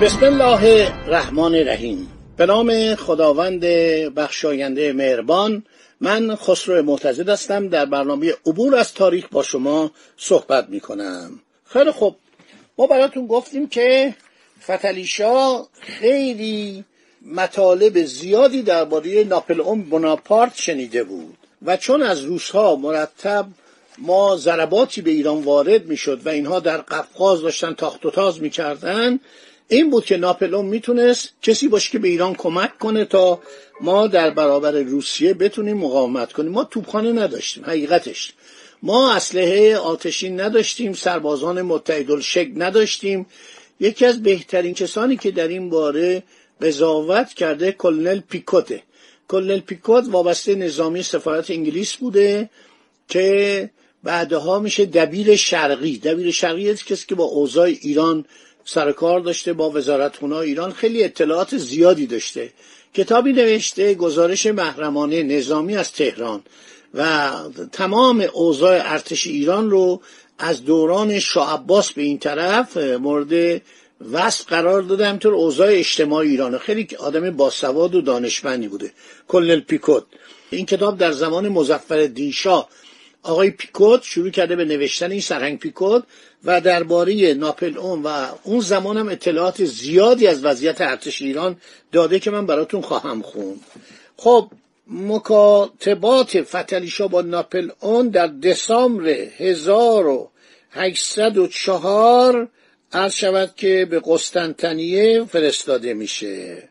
بسم الله الرحمن الرحیم. به نام خداوند بخشاینده مهربان من خسرو معتزد هستم. در برنامه عبور از تاریخ با شما صحبت می کنم خیلی خوب. ما براتون گفتیم که فتلیشا خیلی مطالب زیادی درباره ناپلئون بناپارت شنیده بود و چون از روسها مرتب ما ضرباتی به ایران وارد می‌شد و اینها در قفقاز داشتن تاخت و تاز می‌کردن این بود که ناپلئون می‌تونست کسی باشه که به ایران کمک کنه تا ما در برابر روسیه بتونیم مقاومت کنیم. ما توپخانه نداشتیم حقیقتش. ما اسلحه آتشین نداشتیم سربازان متحدالشکل نداشتیم. یکی از بهترین کسانی که در این باره قضاوت کرده کلنل پیکوته. کلنل پیکوت وابسته نظامی سفارت انگلیس بوده که بعدها میشه دبیر شرقی. دبیر شرقی کسی که با اوضاع ایران سرکار داشته با وزارت ایران خیلی اطلاعات زیادی داشته. کتابی نوشته گزارش محرمانه نظامی از تهران و تمام اوضاع ارتش ایران رو از دوران شاه عباس به این طرف مورد وصف قرار داده همطور اوضاع اجتماعی ایران. خیلی آدم باسواد و دانشمندی بوده. کلنل پیکوت. این کتاب در زمان مزفر دیشا آقای پیکوت شروع کرده به نوشتن این سرهنگ پیکوت و درباره ناپل اون و اون زمان هم اطلاعات زیادی از وضعیت ارتش ایران داده که من براتون خواهم خوند. خب مکاتبات فتلیشا با ناپل اون در دسامبر 1804 عرض شود که به قسطنطنیه فرستاده میشه.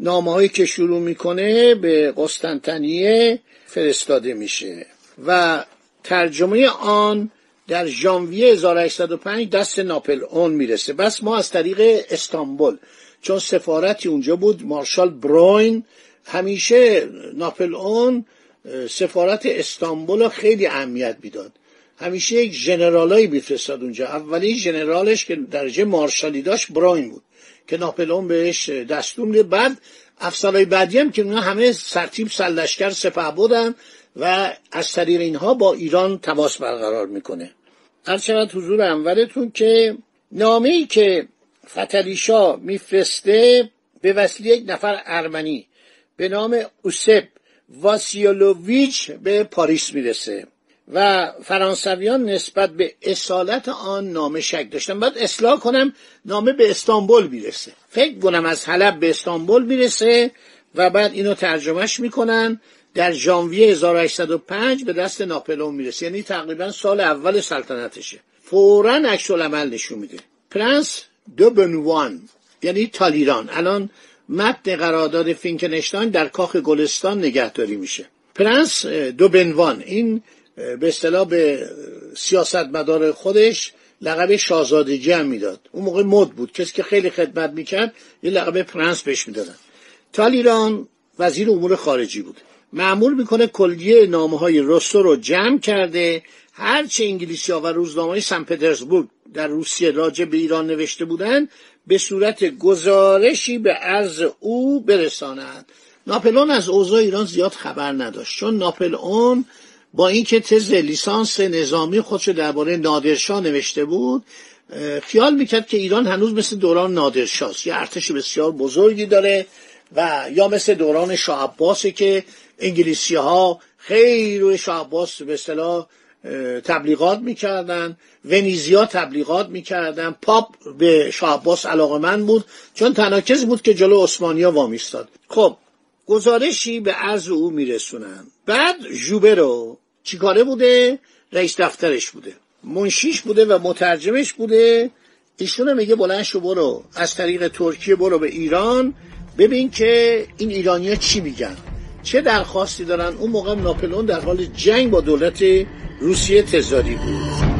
نامه که شروع می‌کنه به قسطنطنیه فرستاده میشه و ترجمه آن در ژانویه 1805 دست ناپل اون می‌رسه. بس ما از طریق استانبول چون سفارتی اونجا بود مارشال بروین همیشه ناپل اون سفارت استانبول خیلی اهمیت می‌داد. همیشه یک ژنرالایی میفرستاد اونجا. اولی ژنرالش که درجه مارشالی داشت براین بود که ناپلئون بهش دستور میده. بعد افسرهای بعدی هم که اونا همه سرتیب سلشکر سپه بودن و از طریق اینها با ایران تماس برقرار می‌کنه. هر حضور انورتون که نامه ای که فتلیشا میفرسته به وسیله یک نفر ارمنی به نام اوسپ واسیولوویچ به پاریس می‌رسه و فرانسویان نسبت به اصالت آن نامه شک داشتن. باید اصلاح کنم نامه به استانبول می‌رسه. فکر کنم از حلب به استانبول می‌رسه و بعد اینو ترجمهش می‌کنن. در ژانویه 1805 به دست ناپلئون می‌رسه. یعنی تقریبا سال اول سلطنتشه. فورا عکس‌العمل نشون میده. پرنس دو بنوان یعنی تالیران. الان متن قرارداد فینکنشتاین در کاخ گلستان نگهداری میشه. پرنس دو بنوان. این به اصطلاح به سیاستمدار خودش لقب شاهزادگی هم می‌داد. اون موقع مد بود. کسی که خیلی خدمت می‌کرد یه لقب پرنس بهش می‌دادن. تالیران وزیر امور خارجی بود. معمول می‌کنه کلیه نامه های رستو رو جمع کرده. هرچه انگلیسی ها و روزنامه های سن پترزبورگ در روسیه راجع به ایران نوشته بودند به صورت گزارشی به عرض او برسانند. ناپلون از اوضاع ایران زیاد خبر نداشت چون ناپلئون با اینکه تز لیسانس نظامی خودش درباره نادرشاه نوشته بود خیال می‌کرد که ایران هنوز مثل دوران نادرشاست. یه ارتش بسیار بزرگی داره و یا مثل دوران شاه که انگلیسی ها خیلی روی شاه به اصطلاح تبلیغات می‌کردن. ونیزیا تبلیغات می‌کردن. پاپ به شاه عباس علاقمند بود چون تنها بود که جلو عثمانیا وامیستاد. خب گزارشی به عرض او میرسونن بعد جوبه رو چیکاره بوده؟ رئیس دفترش بوده. منشیش بوده و مترجمش بوده. ایشون میگه بلند شو برو. از طریق ترکیه برو به ایران. ببین که این ایرانیا چی میگن. چه درخواستی دارن؟ اون موقع ناپلئون در حال جنگ با دولت روسیه تزاری بود.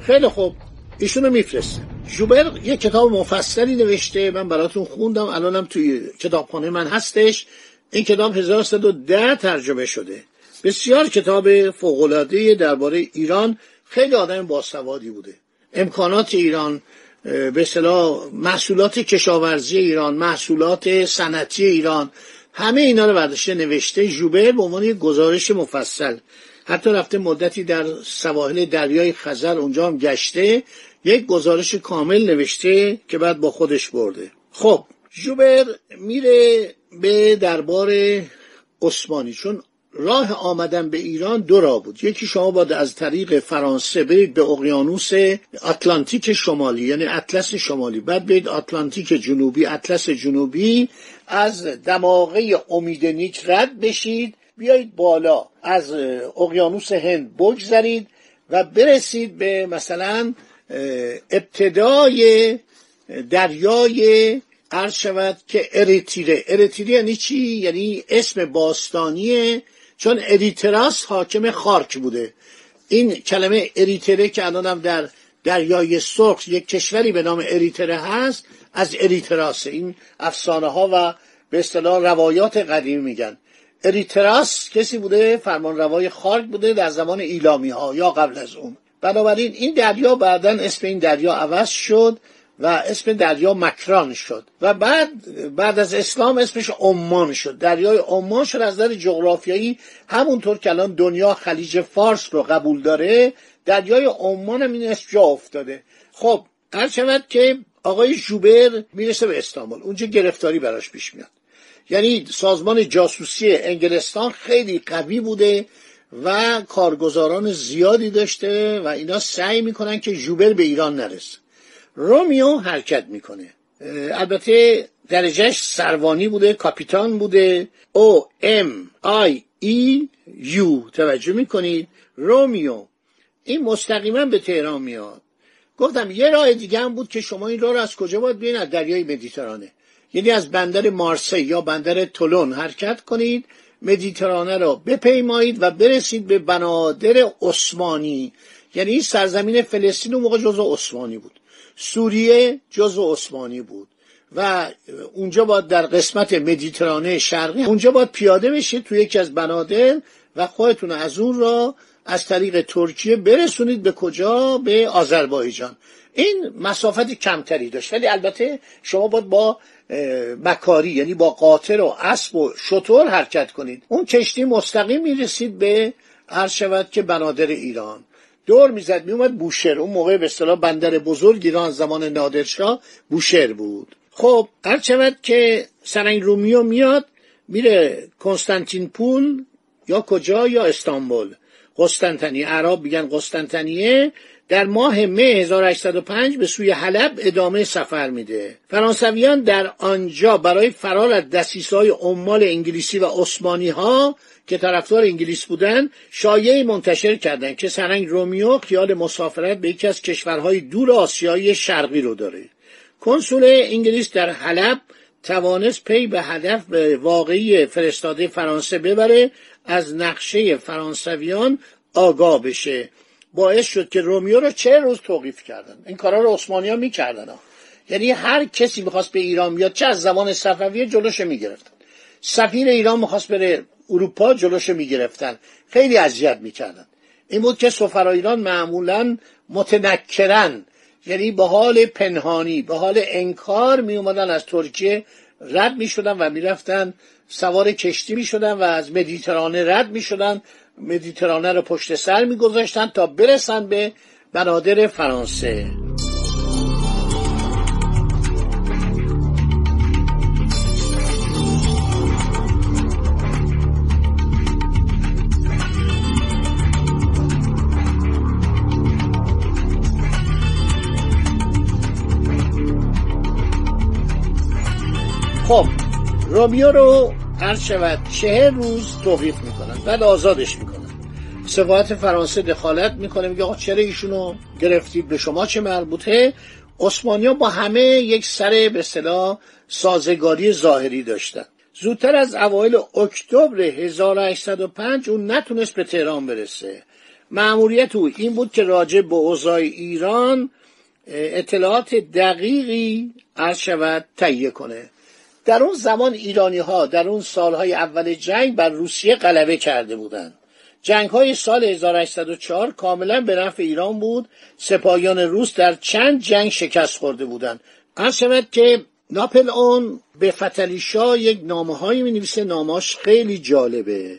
خیلی خوب. ایشونو میفرسته جوبر یه کتاب مفصلی نوشته. من براتون خوندم. الانم توی کتابخانه من هستش. این کتاب 1110 ترجمه شده. بسیار کتاب فوق‌العاده درباره ایران. خیلی آدم باسوادی بوده. امکانات ایران به اصطلاح محصولات کشاورزی ایران محصولات صنعتی ایران همه اینا رو برداشته نوشته جوبر به عنوان یک گزارش مفصل. حتی رفته مدتی در سواحل دریای خزر اونجا هم گشته یک گزارش کامل نوشته که بعد با خودش برده. خب جوبر میره به دربار عثمانی. چون راه آمدن به ایران دو راه بود. یکی شما باید از طریق فرانسه برید به اقیانوس آتلانتیک شمالی یعنی اطلس شمالی. بعد برید آتلانتیک جنوبی اطلس جنوبی. از دماغه امیدنیک رد بشید. بیایید بالا. از اقیانوس هند بگذرید و برسید به مثلا ابتدای دریای عرض شود که اریتیره. اریتیره یعنی چی؟ یعنی اسم باستانیه چون اریتراس حاکم خارک بوده. این کلمه اریتره که الان هم در دریای سرخ یک کشوری به نام اریتره هست از اریتراس این افسانه ها و به اصطلاح روایات قدیم میگن. اریتراس کسی بوده؟ فرمان روای خارک بوده در زمان ایلامی ها یا قبل از اون. بنابراین این دریا بعدا اسم این دریا عوض شد. و اسم دریا مکران شد و بعد بعد از اسلام اسمش عمان شد. دریای عمان شد از نظر جغرافیایی. همونطور که الان دنیا خلیج فارس رو قبول داره دریای عمان هم این اسم جا افتاده. خب هر شود که آقای جوبر می‌رسه به استانبول اونجا گرفتاری براش پیش میاد. یعنی سازمان جاسوسی انگلستان خیلی قوی بوده و کارگزاران زیادی داشته و اینا سعی می‌کنن که جوبر به ایران نرسه. رومیو حرکت می‌کنه. البته درجهش سروانی بوده کاپیتان بوده. او ام آی ای یو توجه می‌کنید؟ رومیو. این مستقیما به تهران میاد. گفتم یه راه دیگه هم بود که شما این راه رو از کجا باید بیاین؟ از دریای مدیترانه. یعنی از بندر مارسی یا بندر تولون حرکت کنید مدیترانه را بپیمایید و برسید به بنادر عثمانی. یعنی این سرزمین فلسطین اون موقع جزو عثمانی بود. سوریه جزو عثمانی بود و اونجا باید در قسمت مدیترانه شرقی اونجا باید پیاده بشید توی یکی از بنادر و خودتون از اون را از طریق ترکیه برسونید به کجا؟ به آذربایجان. این مسافت کمتری داشت. ولی البته شما باید با مکاری یعنی با قاطر و اسب و شطور حرکت کنید. اون کشتی مستقیم می‌رسید به هر شود که بنادر ایران. دور می‌زد میومد بوشهر. اون موقع به اصطلاح بندر بزرگ ایران زمان نادرشاه بوشهر بود. خب هر شود که سرنگ رومیو میاد میره کنستانتین پول یا کجا یا استانبول. قسطنطنیه. عرب میگن قسطنطنیه. در ماه مه 1805 به سوی حلب ادامه سفر میده. فرانسویان در آنجا برای فرار از دسیسای عمال انگلیسی و عثمانی ها که طرفدار انگلیس بودن شایعی منتشر کردند که سرنگ رومیو خیال مسافرت به یکی از کشورهای دور آسیایی شرقی رو داره. کنسول انگلیس در حلب توانست پی به هدف به واقعی فرستاده فرانسه ببره از نقشه فرانسویان آگاه بشه. باعث شد که رومیو رو چه روز توقیف کردن. این کارا رو عثمانی ها یعنی هر کسی می‌خواست به ایران بیاد چه از زمان صفویه جلوش می‌گرفتن سفیر ایران می‌خواست بره اروپا جلوش می‌گرفتن. خیلی اذیت می‌کردن. این بود که سفرا ایران معمولا متنکرن. یعنی به حال پنهانی به حال انکار می اومدن از ترکیه رد می شدن و می‌رفتن. سوار کشتی می شدن و از مدیترانه رد می شدن مدیترانه رو پشت سر می گذاشتن تا برسن به بنادر فرانسه. رومیو رو هر شود چهر روز توقیف می‌کنن بعد آزادش می‌کنن. سفارت فرانسه دخالت می‌کنه میگه آقا چرا ایشونو گرفتید؟ به شما چه مربوطه؟ عثمانیا با همه یک سر به اصطلاح سازگاری ظاهری داشتن. زودتر از اوایل اکتبر 1805 اون نتونست به تهران برسه. معمولیت او این بود که راجع به اوضاع ایران اطلاعات دقیقی عرض شود تهیه کنه. در اون زمان ایرانی ها در اون سالهای اول جنگ بر روسیه غلبه کرده بودند. جنگ های سال 1804 کاملا به نفع ایران بود. سپاهیان روس در چند جنگ شکست خورده بودند. شود که ناپل اون به فتلیشا یک نامه هایی می نویسه خیلی جالبه.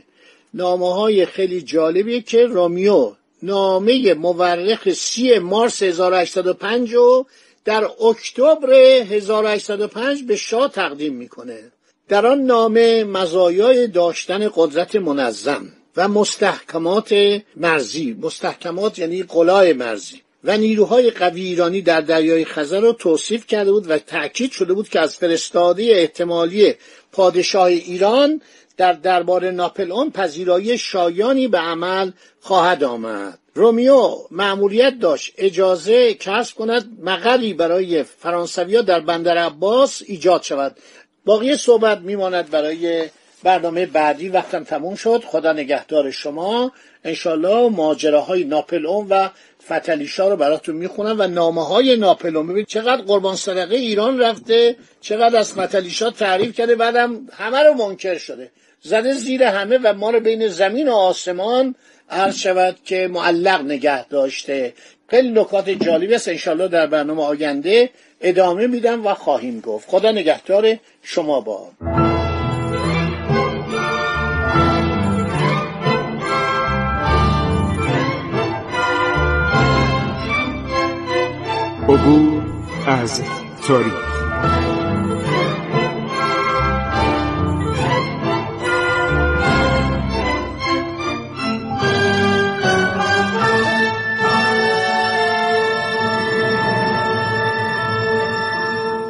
نامه های خیلی جالبیه که رامیو نامه مورخ سی مارس 1805 رو در اکتبر 1805 به شاه تقدیم می‌کنه. در آن نامه مزایای داشتن قدرت منظم و مستحکمات مرزی. مستحکمات یعنی قلای مرزی. و نیروهای قوی ایرانی در دریای خزر را توصیف کرده بود و تأکید شده بود که از فرستاده احتمالی پادشاه ایران در دربار ناپلئون پذیرایی شایانی به عمل خواهد آمد. رومیو معمولیت داشت. اجازه کسب کند مقری برای فرانسویا در بندر عباس ایجاد شود. باقی صحبت میماند برای برنامه بعدی. وقتم تموم شد. خدا نگهدار شما. انشالله ماجراهای ناپلئون و فتلیشا رو براتون می‌خونم و نامه های ناپلئون. ببینید چقدر قربان صدقه ایران رفته. چقدر از فتلیشا تعریف کرده. بعدم همه رو منکر شده. زده زیر همه و ما رو بین زمین و آسمان عرض شود که معلق نگه داشته. خیلی نکات جالبی است. انشالله در برنامه آینده ادامه میدم و خواهیم گفت. خدا نگهدار شما با. عبور از تاریخ.